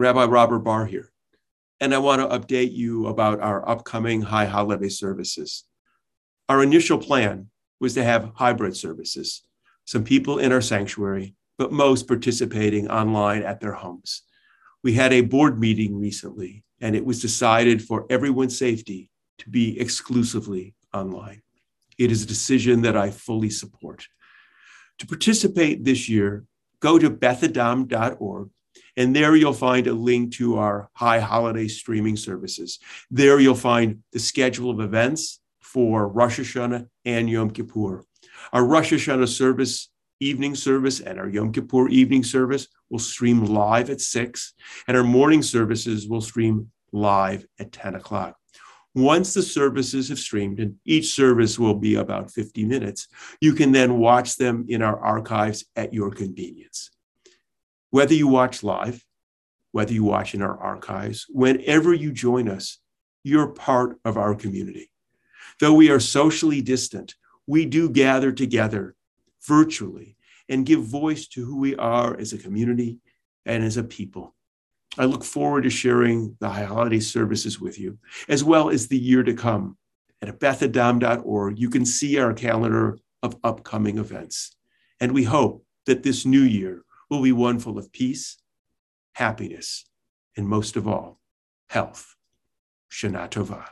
Rabbi Robert Barr here, and I want to update you about our upcoming high holiday services. Our initial plan was to have hybrid services, some people in our sanctuary, but most participating online at their homes. We had a board meeting recently, and it was decided for everyone's safety to be exclusively online. It is a decision that I fully support. To participate this year, go to bethadam.org, and there you'll find a link to our high holiday streaming services. There you'll find the schedule of events for Rosh Hashanah and Yom Kippur. Our Rosh Hashanah service, evening service, and our Yom Kippur evening service will stream live at 6, and our morning services will stream live at 10 o'clock. Once the services have streamed, and each service will be about 50 minutes, you can then watch them in our archives at your convenience. Whether you watch live, whether you watch in our archives, whenever you join us, you're part of our community. Though we are socially distant, we do gather together virtually and give voice to who we are as a community and as a people. I look forward to sharing the high holiday services with you, as well as the year to come. At bethadam.org, you can see our calendar of upcoming events. And we hope that this new year will be one full of peace, happiness, and most of all, health. Shana Tova.